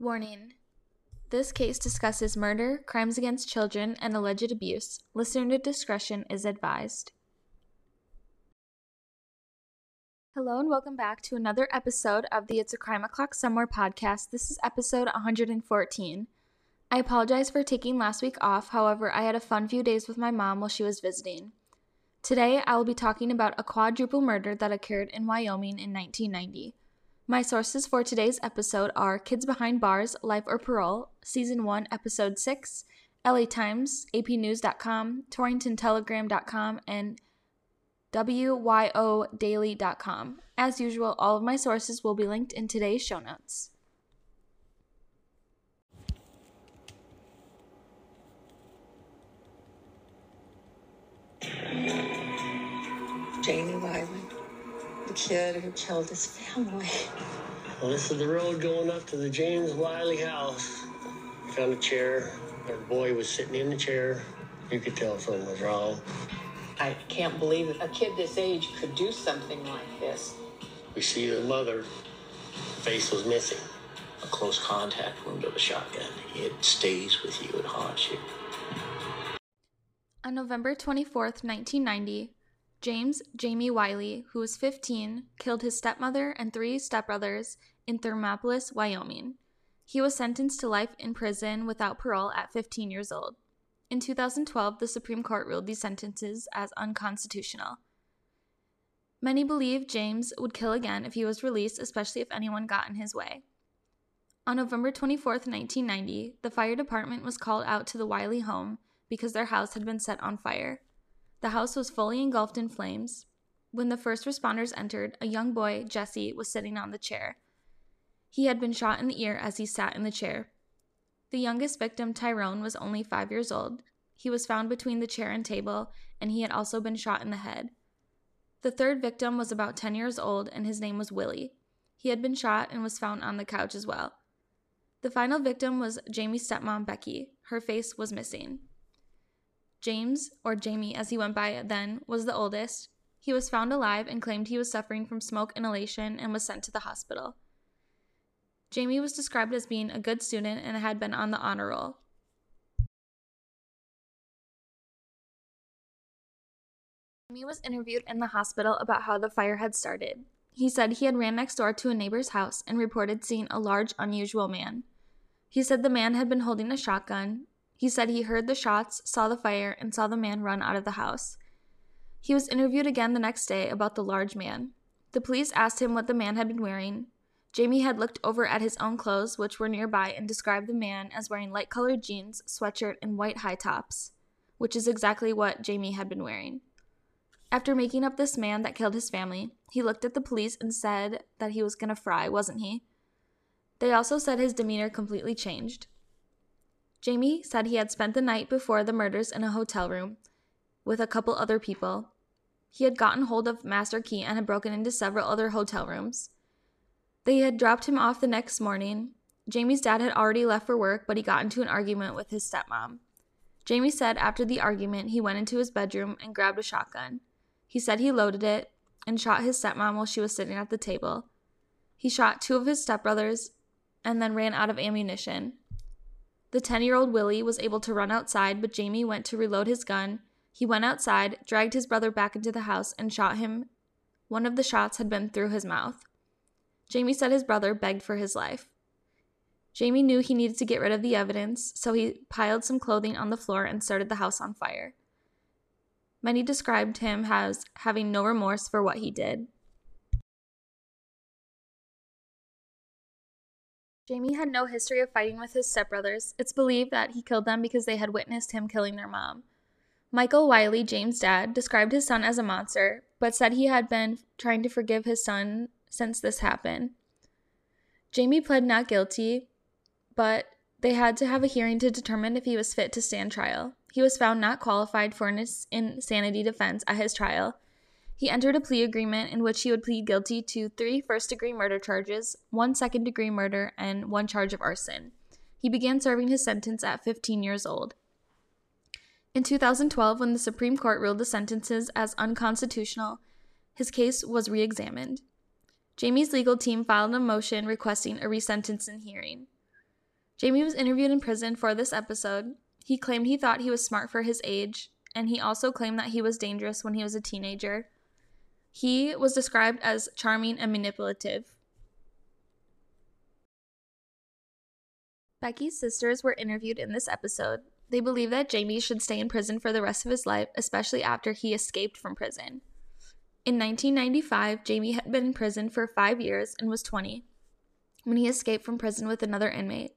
Warning This case discusses murder, crimes against children, and alleged abuse. Listener to discretion is advised. Hello, and welcome back to another episode of the It's a Crime O'Clock Somewhere podcast. This is episode 114. I apologize for taking last week off, however, I had a fun few days with my mom while she was visiting. Today, I will be talking about a quadruple murder that occurred in Wyoming in 1990. My sources for today's episode are Kids Behind Bars, Life or Parole, Season 1, Episode 6, LA Times, APNews.com, TorringtonTelegram.com, and WYODaily.com. As usual, all of my sources will be linked in today's show notes. Wiley, the kid who killed his family. Well, this is the road going up to the James Wiley house. We found a chair. Our boy was sitting in the chair. You could tell something was wrong. I can't believe a kid this age could do something like this. We see the mother. Face was missing. A close contact wound of a shotgun. It stays with you, it haunts you. On November 24th, 1990, James Jamie Wiley, who was 15, killed his stepmother and three stepbrothers in Thermopolis, Wyoming. He was sentenced to life in prison without parole at 15 years old. In 2012, the Supreme Court ruled these sentences as unconstitutional. Many believe James would kill again if he was released, especially if anyone got in his way. On November 24, 1990, the fire department was called out to the Wiley home because their house had been set on fire. The house was fully engulfed in flames. When the first responders entered, a young boy, Jesse, was sitting on the chair. He had been shot in the ear as he sat in the chair. The youngest victim, Tyrone, was only five years old. He was found between the chair and table, and he had also been shot in the head. The third victim was about 10 years old, and his name was Willy. He had been shot and was found on the couch as well. The final victim was Jamie's stepmom, Becky. Her face was missing. James, or Jamie as he went by then, was the oldest. He was found alive and claimed he was suffering from smoke inhalation and was sent to the hospital. Jamie was described as being a good student and had been on the honor roll. Jamie was interviewed in the hospital about how the fire had started. He said he had ran next door to a neighbor's house and reported seeing a large, unusual man. He said the man had been holding a shotgun. He said he heard the shots, saw the fire, and saw the man run out of the house. He was interviewed again the next day about the large man. The police asked him what the man had been wearing. Jamie had looked over at his own clothes, which were nearby, and described the man as wearing light colored jeans, sweatshirt, and white high tops, which is exactly what Jamie had been wearing. After making up this man that killed his family, he looked at the police and said that he was going to fry, wasn't he? They also said his demeanor completely changed. Jamie said he had spent the night before the murders in a hotel room with a couple other people. He had gotten hold of Master Key and had broken into several other hotel rooms. They had dropped him off the next morning. Jamie's dad had already left for work, but he got into an argument with his stepmom. Jamie said after the argument, he went into his bedroom and grabbed a shotgun. He said he loaded it and shot his stepmom while she was sitting at the table. He shot two of his stepbrothers and then ran out of ammunition. The 10 year old Willy was able to run outside, but Jamie went to reload his gun. He went outside, dragged his brother back into the house, and shot him. One of the shots had been through his mouth. Jamie said his brother begged for his life. Jamie knew he needed to get rid of the evidence, so he piled some clothing on the floor and started the house on fire. Many described him as having no remorse for what he did. Jamie had no history of fighting with his stepbrothers. It's believed that he killed them because they had witnessed him killing their mom. Michael Wiley, James' dad, described his son as a monster, but said he had been trying to forgive his son since this happened. Jamie pled not guilty, but they had to have a hearing to determine if he was fit to stand trial. He was found not qualified for an insanity defense at his trial. He entered a plea agreement in which he would plead guilty to three first degree murder charges, one second degree murder, and one charge of arson. He began serving his sentence at 15 years old. In 2012, when the Supreme Court ruled the sentences as unconstitutional, his case was re examined. Jamie's legal team filed a motion requesting a resentencing hearing. Jamie was interviewed in prison for this episode. He claimed he thought he was smart for his age, and he also claimed that he was dangerous when he was a teenager. He was described as charming and manipulative. Becky's sisters were interviewed in this episode. They believe that Jamie should stay in prison for the rest of his life, especially after he escaped from prison. In 1995, Jamie had been in prison for five years and was 20 when he escaped from prison with another inmate.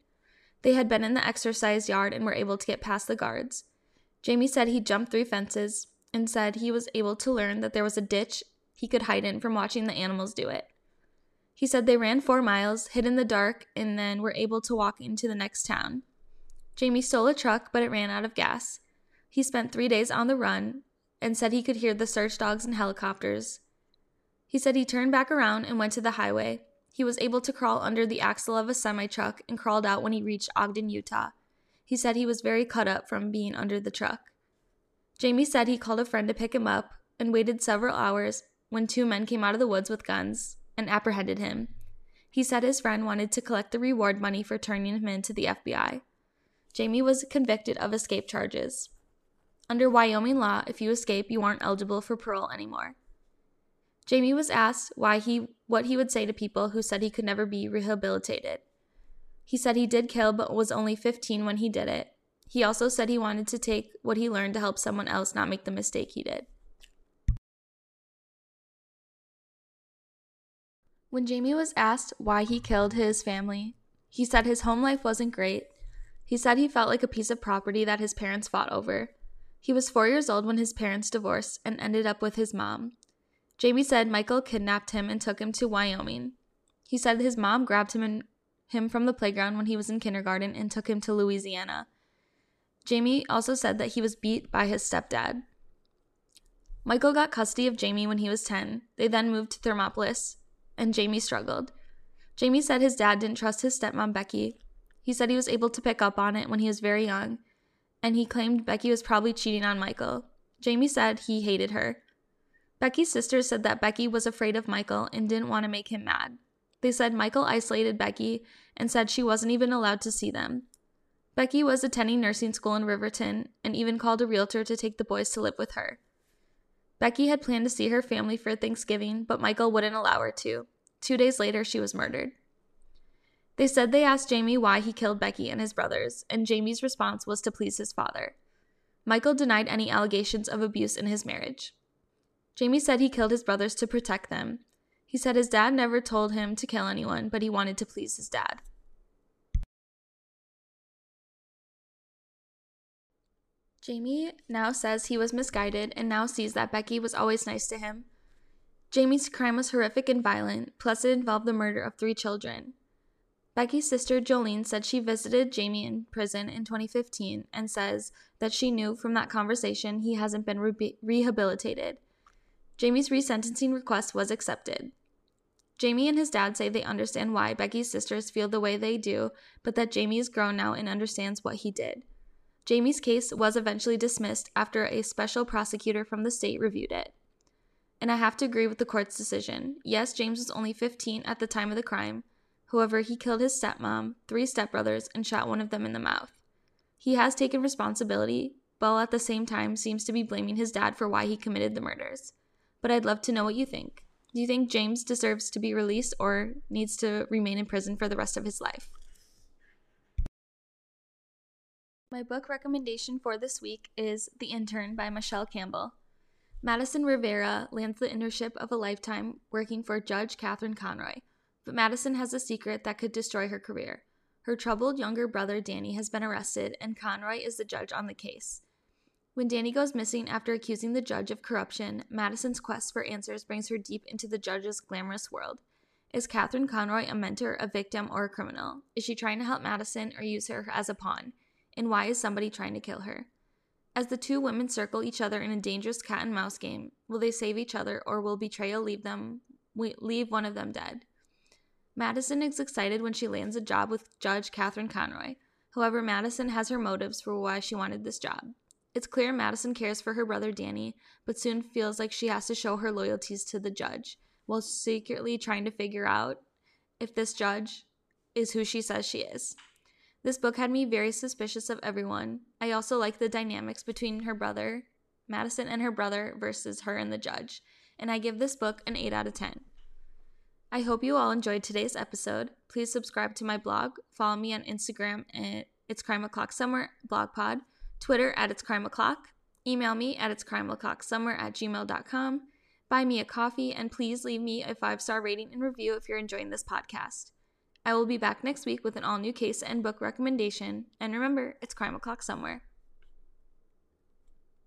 They had been in the exercise yard and were able to get past the guards. Jamie said he jumped three fences and said he was able to learn that there was a ditch he could hide in from watching the animals do it. He said they ran four miles, hid in the dark, and then were able to walk into the next town. Jamie stole a truck, but it ran out of gas. He spent three days on the run and said he could hear the search dogs and helicopters. He said he turned back around and went to the highway. He was able to crawl under the axle of a semi truck and crawled out when he reached Ogden, Utah. He said he was very cut up from being under the truck. Jamie said he called a friend to pick him up and waited several hours when two men came out of the woods with guns and apprehended him. He said his friend wanted to collect the reward money for turning him in to the FBI. Jamie was convicted of escape charges. Under Wyoming law, if you escape, you aren't eligible for parole anymore. Jamie was asked why he what he would say to people who said he could never be rehabilitated. He said he did kill but was only 15 when he did it. He also said he wanted to take what he learned to help someone else not make the mistake he did. When Jamie was asked why he killed his family, he said his home life wasn't great. He said he felt like a piece of property that his parents fought over. He was four years old when his parents divorced and ended up with his mom. Jamie said Michael kidnapped him and took him to Wyoming. He said his mom grabbed him and him from the playground when he was in kindergarten and took him to Louisiana. Jamie also said that he was beat by his stepdad. Michael got custody of Jamie when he was 10. They then moved to Thermopolis, and Jamie struggled. Jamie said his dad didn't trust his stepmom, Becky. He said he was able to pick up on it when he was very young, and he claimed Becky was probably cheating on Michael. Jamie said he hated her. Becky's sisters said that Becky was afraid of Michael and didn't want to make him mad. They said Michael isolated Becky and said she wasn't even allowed to see them. Becky was attending nursing school in Riverton and even called a realtor to take the boys to live with her. Becky had planned to see her family for Thanksgiving, but Michael wouldn't allow her to. Two days later, she was murdered. They said they asked Jamie why he killed Becky and his brothers, and Jamie's response was to please his father. Michael denied any allegations of abuse in his marriage. Jamie said he killed his brothers to protect them. He said his dad never told him to kill anyone, but he wanted to please his dad. Jamie now says he was misguided and now sees that Becky was always nice to him. Jamie's crime was horrific and violent, plus, it involved the murder of three children. Becky's sister Jolene said she visited Jamie in prison in 2015 and says that she knew from that conversation he hasn't been re- rehabilitated. Jamie's resentencing request was accepted. Jamie and his dad say they understand why Becky's sisters feel the way they do, but that Jamie is grown now and understands what he did. Jamie's case was eventually dismissed after a special prosecutor from the state reviewed it. And I have to agree with the court's decision. Yes, James was only 15 at the time of the crime. However, he killed his stepmom, three stepbrothers, and shot one of them in the mouth. He has taken responsibility, but at the same time seems to be blaming his dad for why he committed the murders. But I'd love to know what you think. Do you think James deserves to be released or needs to remain in prison for the rest of his life? My book recommendation for this week is The Intern by Michele Campbell. Madison Rivera lands the internship of a lifetime working for Judge Catherine Conroy, but Madison has a secret that could destroy her career. Her troubled younger brother Danny has been arrested, and Conroy is the judge on the case. When Danny goes missing after accusing the judge of corruption, Madison's quest for answers brings her deep into the judge's glamorous world. Is Catherine Conroy a mentor, a victim, or a criminal? Is she trying to help Madison or use her as a pawn? And why is somebody trying to kill her? As the two women circle each other in a dangerous cat and mouse game, will they save each other or will betrayal leave them leave one of them dead? Madison is excited when she lands a job with Judge Catherine Conroy. However, Madison has her motives for why she wanted this job. It's clear Madison cares for her brother Danny, but soon feels like she has to show her loyalties to the judge, while secretly trying to figure out if this judge is who she says she is. This book had me very suspicious of everyone. I also like the dynamics between her brother, Madison, and her brother versus her and the judge, and I give this book an 8 out of 10. I hope you all enjoyed today's episode. Please subscribe to my blog, follow me on Instagram at It's Crime O'Clock Somewhere blog pod, Twitter at It's Crime O'Clock, email me at It's Crime O'Clock Somewhere at gmail.com, buy me a coffee, and please leave me a five star rating and review if you're enjoying this podcast. I will be back next week with an all new case and book recommendation. And remember, it's crime o'clock somewhere.